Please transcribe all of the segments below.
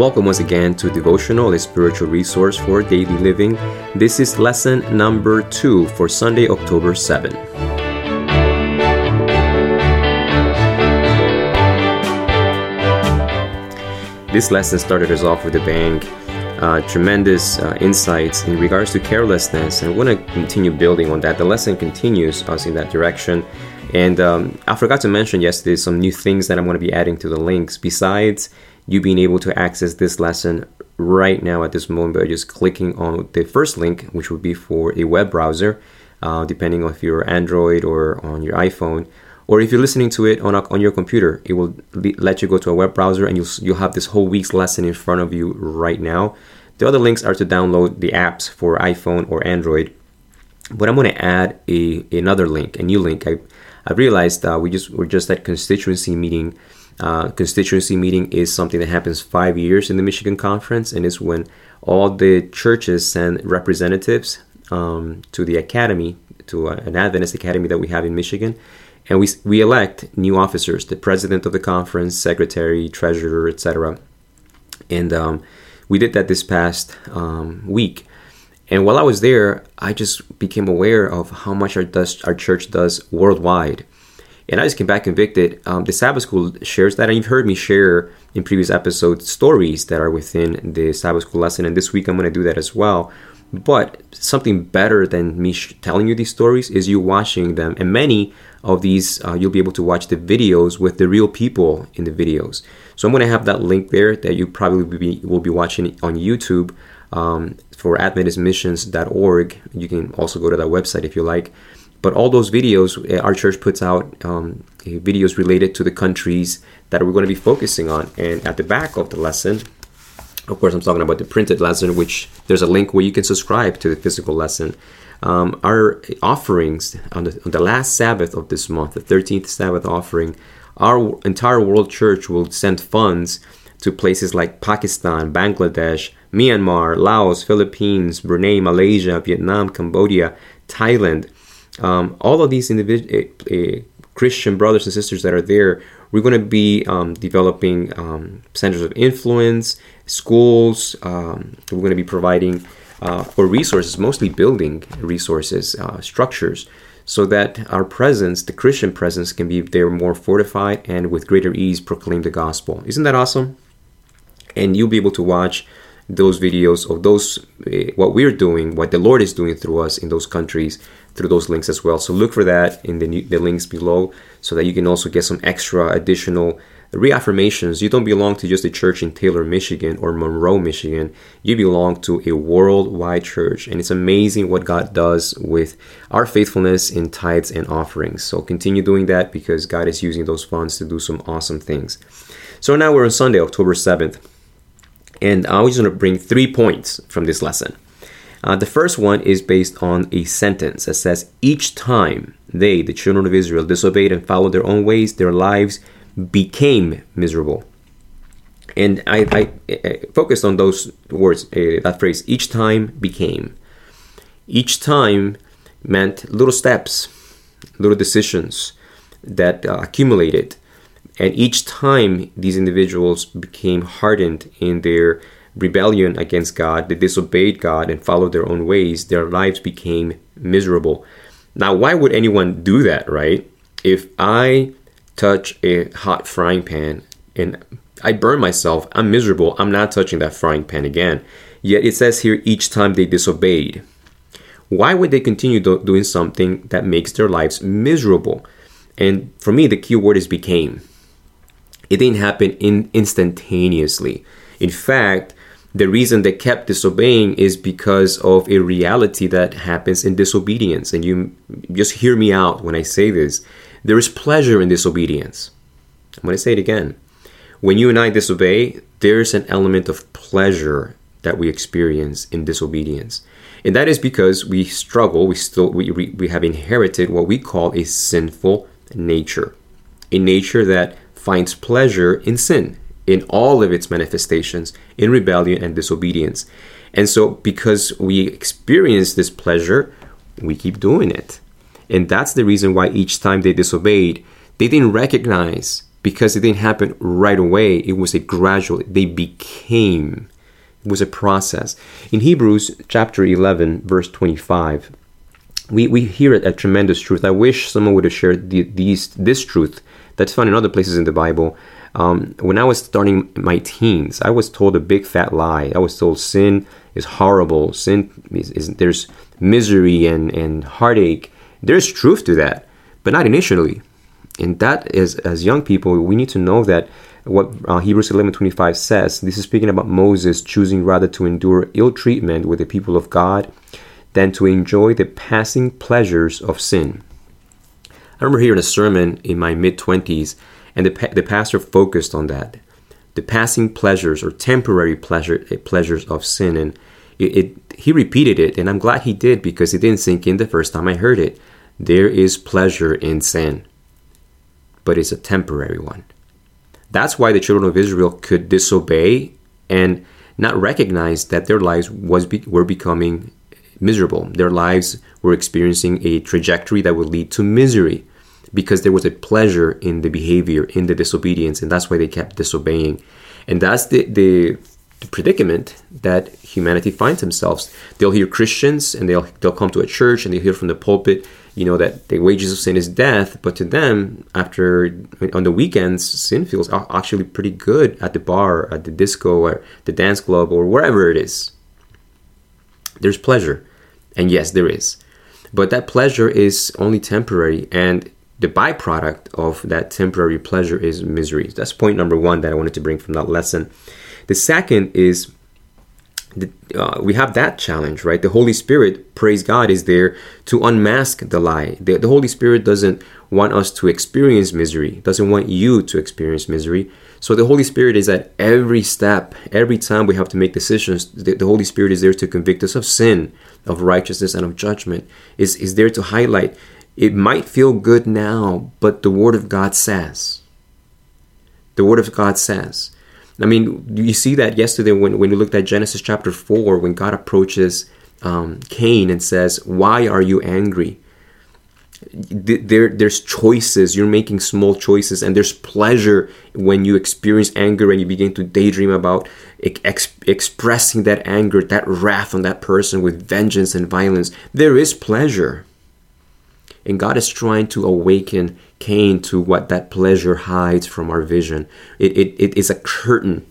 Welcome once again to Devotional, a spiritual resource for daily living. This is lesson number two for Sunday, October 7. This lesson started us off with a bang. Uh, tremendous uh, insights in regards to carelessness, and I want to continue building on that. The lesson continues us in that direction. And um, I forgot to mention yesterday some new things that I'm going to be adding to the links. Besides you being able to access this lesson right now at this moment by just clicking on the first link, which would be for a web browser, uh, depending on if you're Android or on your iPhone. Or if you're listening to it on, a, on your computer, it will let you go to a web browser and you'll, you'll have this whole week's lesson in front of you right now. The other links are to download the apps for iPhone or Android. But I'm going to add a another link, a new link. I I realized uh, we just we're just at constituency meeting. Uh, constituency meeting is something that happens five years in the Michigan Conference, and it's when all the churches send representatives um, to the academy, to uh, an Adventist academy that we have in Michigan, and we we elect new officers, the president of the conference, secretary, treasurer, etc. And um, we did that this past um, week. And while I was there, I just became aware of how much our, does, our church does worldwide. And I just came back convicted. Um, the Sabbath School shares that, and you've heard me share in previous episodes stories that are within the Sabbath School lesson. And this week I'm going to do that as well. But something better than me sh- telling you these stories is you watching them. And many of these, uh, you'll be able to watch the videos with the real people in the videos. So I'm going to have that link there that you probably be, will be watching on YouTube um, for AdventistMissions.org. You can also go to that website if you like. But all those videos, eh, our church puts out um, eh, videos related to the countries that we're going to be focusing on. And at the back of the lesson, of course, I'm talking about the printed lesson, which there's a link where you can subscribe to the physical lesson. Um, our offerings on the, on the last Sabbath of this month, the 13th Sabbath offering, our entire world church will send funds to places like Pakistan, Bangladesh, Myanmar, Laos, Philippines, Brunei, Malaysia, Vietnam, Cambodia, Thailand. Um, all of these individual uh, uh, Christian brothers and sisters that are there, we're going to be um, developing um, centers of influence, schools. Um, we're going to be providing uh, for resources, mostly building resources, uh, structures, so that our presence, the Christian presence, can be there more fortified and with greater ease proclaim the gospel. Isn't that awesome? And you'll be able to watch those videos of those uh, what we're doing, what the Lord is doing through us in those countries through those links as well. So look for that in the the links below, so that you can also get some extra additional reaffirmations. You don't belong to just a church in Taylor, Michigan or Monroe, Michigan. You belong to a worldwide church, and it's amazing what God does with our faithfulness in tithes and offerings. So continue doing that because God is using those funds to do some awesome things. So now we're on Sunday, October 7th. And I was going to bring three points from this lesson. Uh, the first one is based on a sentence that says, Each time they, the children of Israel, disobeyed and followed their own ways, their lives became miserable. And I, I, I focused on those words, uh, that phrase, each time became. Each time meant little steps, little decisions that uh, accumulated and each time these individuals became hardened in their rebellion against God, they disobeyed God and followed their own ways, their lives became miserable. Now, why would anyone do that, right? If I touch a hot frying pan and I burn myself, I'm miserable. I'm not touching that frying pan again. Yet it says here each time they disobeyed. Why would they continue do- doing something that makes their lives miserable? And for me, the key word is became. It didn't happen in instantaneously. In fact, the reason they kept disobeying is because of a reality that happens in disobedience. And you just hear me out when I say this. There is pleasure in disobedience. I'm going to say it again. When you and I disobey, there's an element of pleasure that we experience in disobedience. And that is because we struggle, we still we, we have inherited what we call a sinful nature. A nature that finds pleasure in sin in all of its manifestations, in rebellion and disobedience. And so, because we experience this pleasure, we keep doing it. And that's the reason why each time they disobeyed, they didn't recognize because it didn't happen right away. It was a gradual, they became. It was a process. In Hebrews chapter 11, verse 25, we, we hear a tremendous truth. I wish someone would have shared the, these, this truth that's found in other places in the Bible. Um, when I was starting my teens, I was told a big fat lie. I was told sin is horrible. Sin is, is there's misery and, and heartache. There's truth to that, but not initially. And that is, as young people, we need to know that what uh, Hebrews 11:25 says. This is speaking about Moses choosing rather to endure ill treatment with the people of God than to enjoy the passing pleasures of sin. I remember hearing a sermon in my mid 20s, and the, the pastor focused on that the passing pleasures or temporary pleasure, eh, pleasures of sin. And it, it, he repeated it, and I'm glad he did because it didn't sink in the first time I heard it. There is pleasure in sin, but it's a temporary one. That's why the children of Israel could disobey and not recognize that their lives was be, were becoming miserable. Their lives were experiencing a trajectory that would lead to misery because there was a pleasure in the behavior, in the disobedience, and that's why they kept disobeying. And that's the, the, the predicament that humanity finds themselves. They'll hear Christians and they'll they'll come to a church and they hear from the pulpit, you know, that the wages of sin is death. But to them, after on the weekends, sin feels actually pretty good at the bar, at the disco, or the dance club, or wherever it is. There's pleasure, and yes, there is. But that pleasure is only temporary, and the byproduct of that temporary pleasure is misery. That's point number one that I wanted to bring from that lesson. The second is uh, we have that challenge, right? The Holy Spirit, praise God, is there to unmask the lie. The, the Holy Spirit doesn't want us to experience misery, doesn't want you to experience misery. So the Holy Spirit is at every step, every time we have to make decisions. The, the Holy Spirit is there to convict us of sin, of righteousness, and of judgment. Is is there to highlight. It might feel good now, but the Word of God says. The Word of God says. I mean, you see that yesterday when, when we looked at Genesis chapter 4, when God approaches um, Cain and says, Why are you angry? There, there's choices. You're making small choices, and there's pleasure when you experience anger and you begin to daydream about ex- expressing that anger, that wrath on that person with vengeance and violence. There is pleasure. And God is trying to awaken Cain to what that pleasure hides from our vision. It, it, it is a curtain.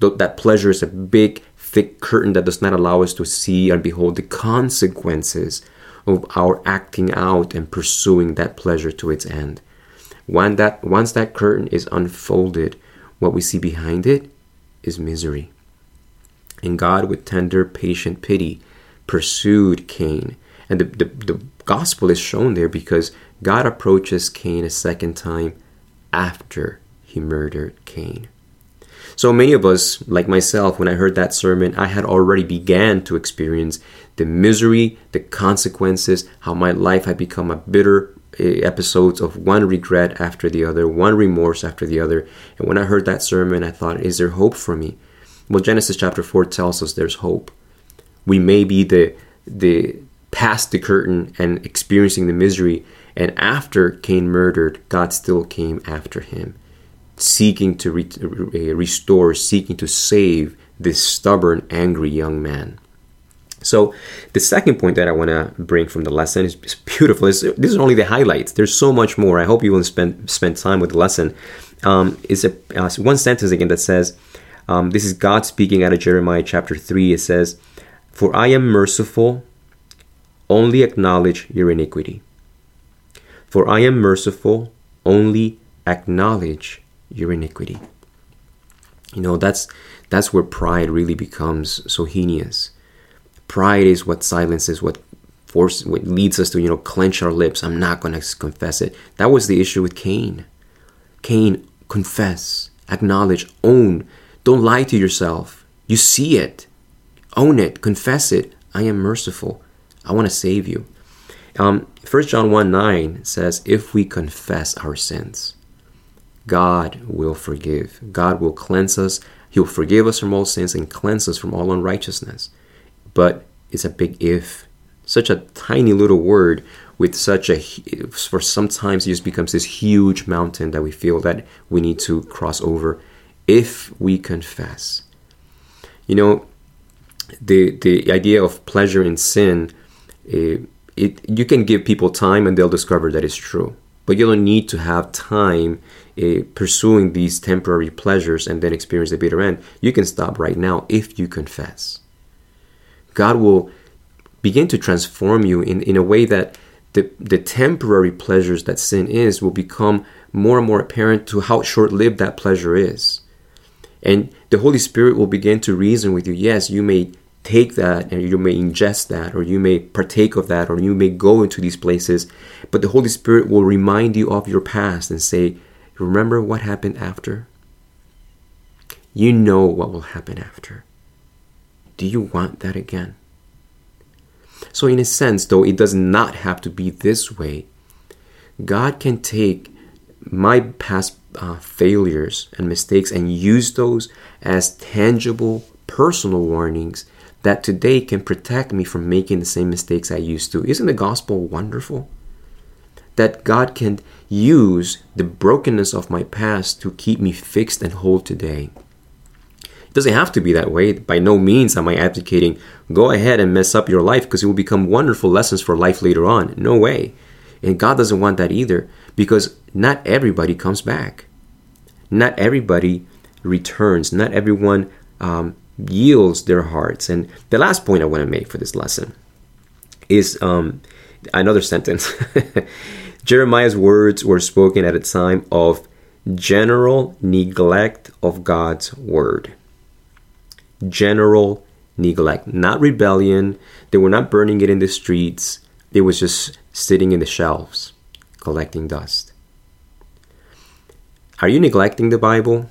That pleasure is a big, thick curtain that does not allow us to see and behold the consequences of our acting out and pursuing that pleasure to its end. When that, once that curtain is unfolded, what we see behind it is misery. And God, with tender, patient pity, pursued Cain. And the, the, the gospel is shown there because God approaches Cain a second time after he murdered Cain. So many of us, like myself, when I heard that sermon, I had already began to experience the misery, the consequences, how my life had become a bitter eh, episodes of one regret after the other, one remorse after the other. And when I heard that sermon, I thought, is there hope for me? Well, Genesis chapter 4 tells us there's hope. We may be the the past the curtain and experiencing the misery. And after Cain murdered, God still came after him, seeking to re- uh, restore, seeking to save this stubborn, angry young man. So, the second point that I want to bring from the lesson is, beautiful. It's, this is only the highlights. There's so much more. I hope you will spend spend time with the lesson. Um, is a uh, one sentence again that says, um, "This is God speaking out of Jeremiah chapter three." It says, "For I am merciful only acknowledge your iniquity. For I am merciful, only acknowledge your iniquity. You know, that's that's where pride really becomes so heinous. Pride is what silences, what force, what leads us to, you know, clench our lips. I'm not going to confess it. That was the issue with Cain. Cain, confess, acknowledge, own. Don't lie to yourself. You see it. Own it. Confess it. I am merciful. I want to save you. Um, 1 John 1 9 says, If we confess our sins, God will forgive. God will cleanse us. He'll forgive us from all sins and cleanse us from all unrighteousness. But it's a big if. Such a tiny little word with such a for sometimes it just becomes this huge mountain that we feel that we need to cross over if we confess you know the the idea of pleasure in sin it, it you can give people time and they'll discover that it's true but you don't need to have time uh, pursuing these temporary pleasures and then experience the bitter end you can stop right now if you confess god will begin to transform you in, in a way that the, the temporary pleasures that sin is will become more and more apparent to how short lived that pleasure is. And the Holy Spirit will begin to reason with you. Yes, you may take that and you may ingest that, or you may partake of that, or you may go into these places, but the Holy Spirit will remind you of your past and say, Remember what happened after? You know what will happen after. Do you want that again? So, in a sense, though it does not have to be this way, God can take my past uh, failures and mistakes and use those as tangible personal warnings that today can protect me from making the same mistakes I used to. Isn't the gospel wonderful? That God can use the brokenness of my past to keep me fixed and whole today. It doesn't have to be that way. By no means am I advocating go ahead and mess up your life because it will become wonderful lessons for life later on. No way. And God doesn't want that either because not everybody comes back. Not everybody returns. Not everyone um, yields their hearts. And the last point I want to make for this lesson is um, another sentence. Jeremiah's words were spoken at a time of general neglect of God's word general neglect, not rebellion. They were not burning it in the streets, it was just sitting in the shelves collecting dust. Are you neglecting the Bible?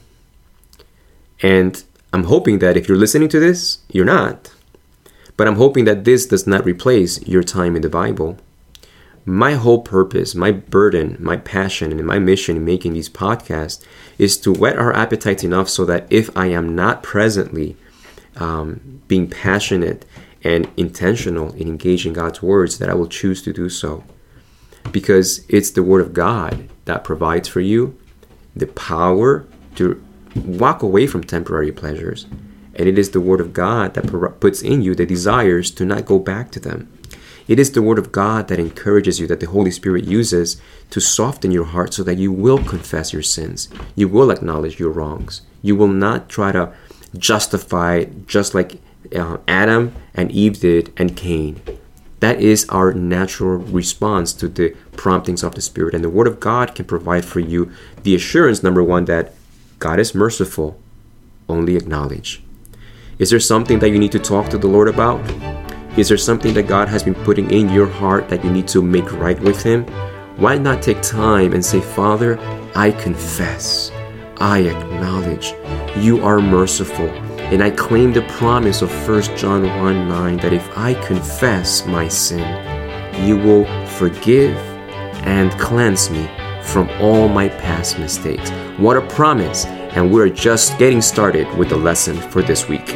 And I'm hoping that if you're listening to this, you're not. But I'm hoping that this does not replace your time in the Bible. My whole purpose, my burden, my passion, and my mission in making these podcasts is to whet our appetites enough so that if I am not presently um, being passionate and intentional in engaging God's words, that I will choose to do so. Because it's the Word of God that provides for you the power to walk away from temporary pleasures. And it is the Word of God that puts in you the desires to not go back to them. It is the Word of God that encourages you, that the Holy Spirit uses to soften your heart so that you will confess your sins. You will acknowledge your wrongs. You will not try to justify just like uh, Adam and Eve did and Cain. That is our natural response to the promptings of the Spirit. And the Word of God can provide for you the assurance, number one, that God is merciful. Only acknowledge. Is there something that you need to talk to the Lord about? Is there something that God has been putting in your heart that you need to make right with Him? Why not take time and say, Father, I confess. I acknowledge you are merciful. And I claim the promise of 1 John 1 9 that if I confess my sin, you will forgive and cleanse me from all my past mistakes. What a promise! And we're just getting started with the lesson for this week.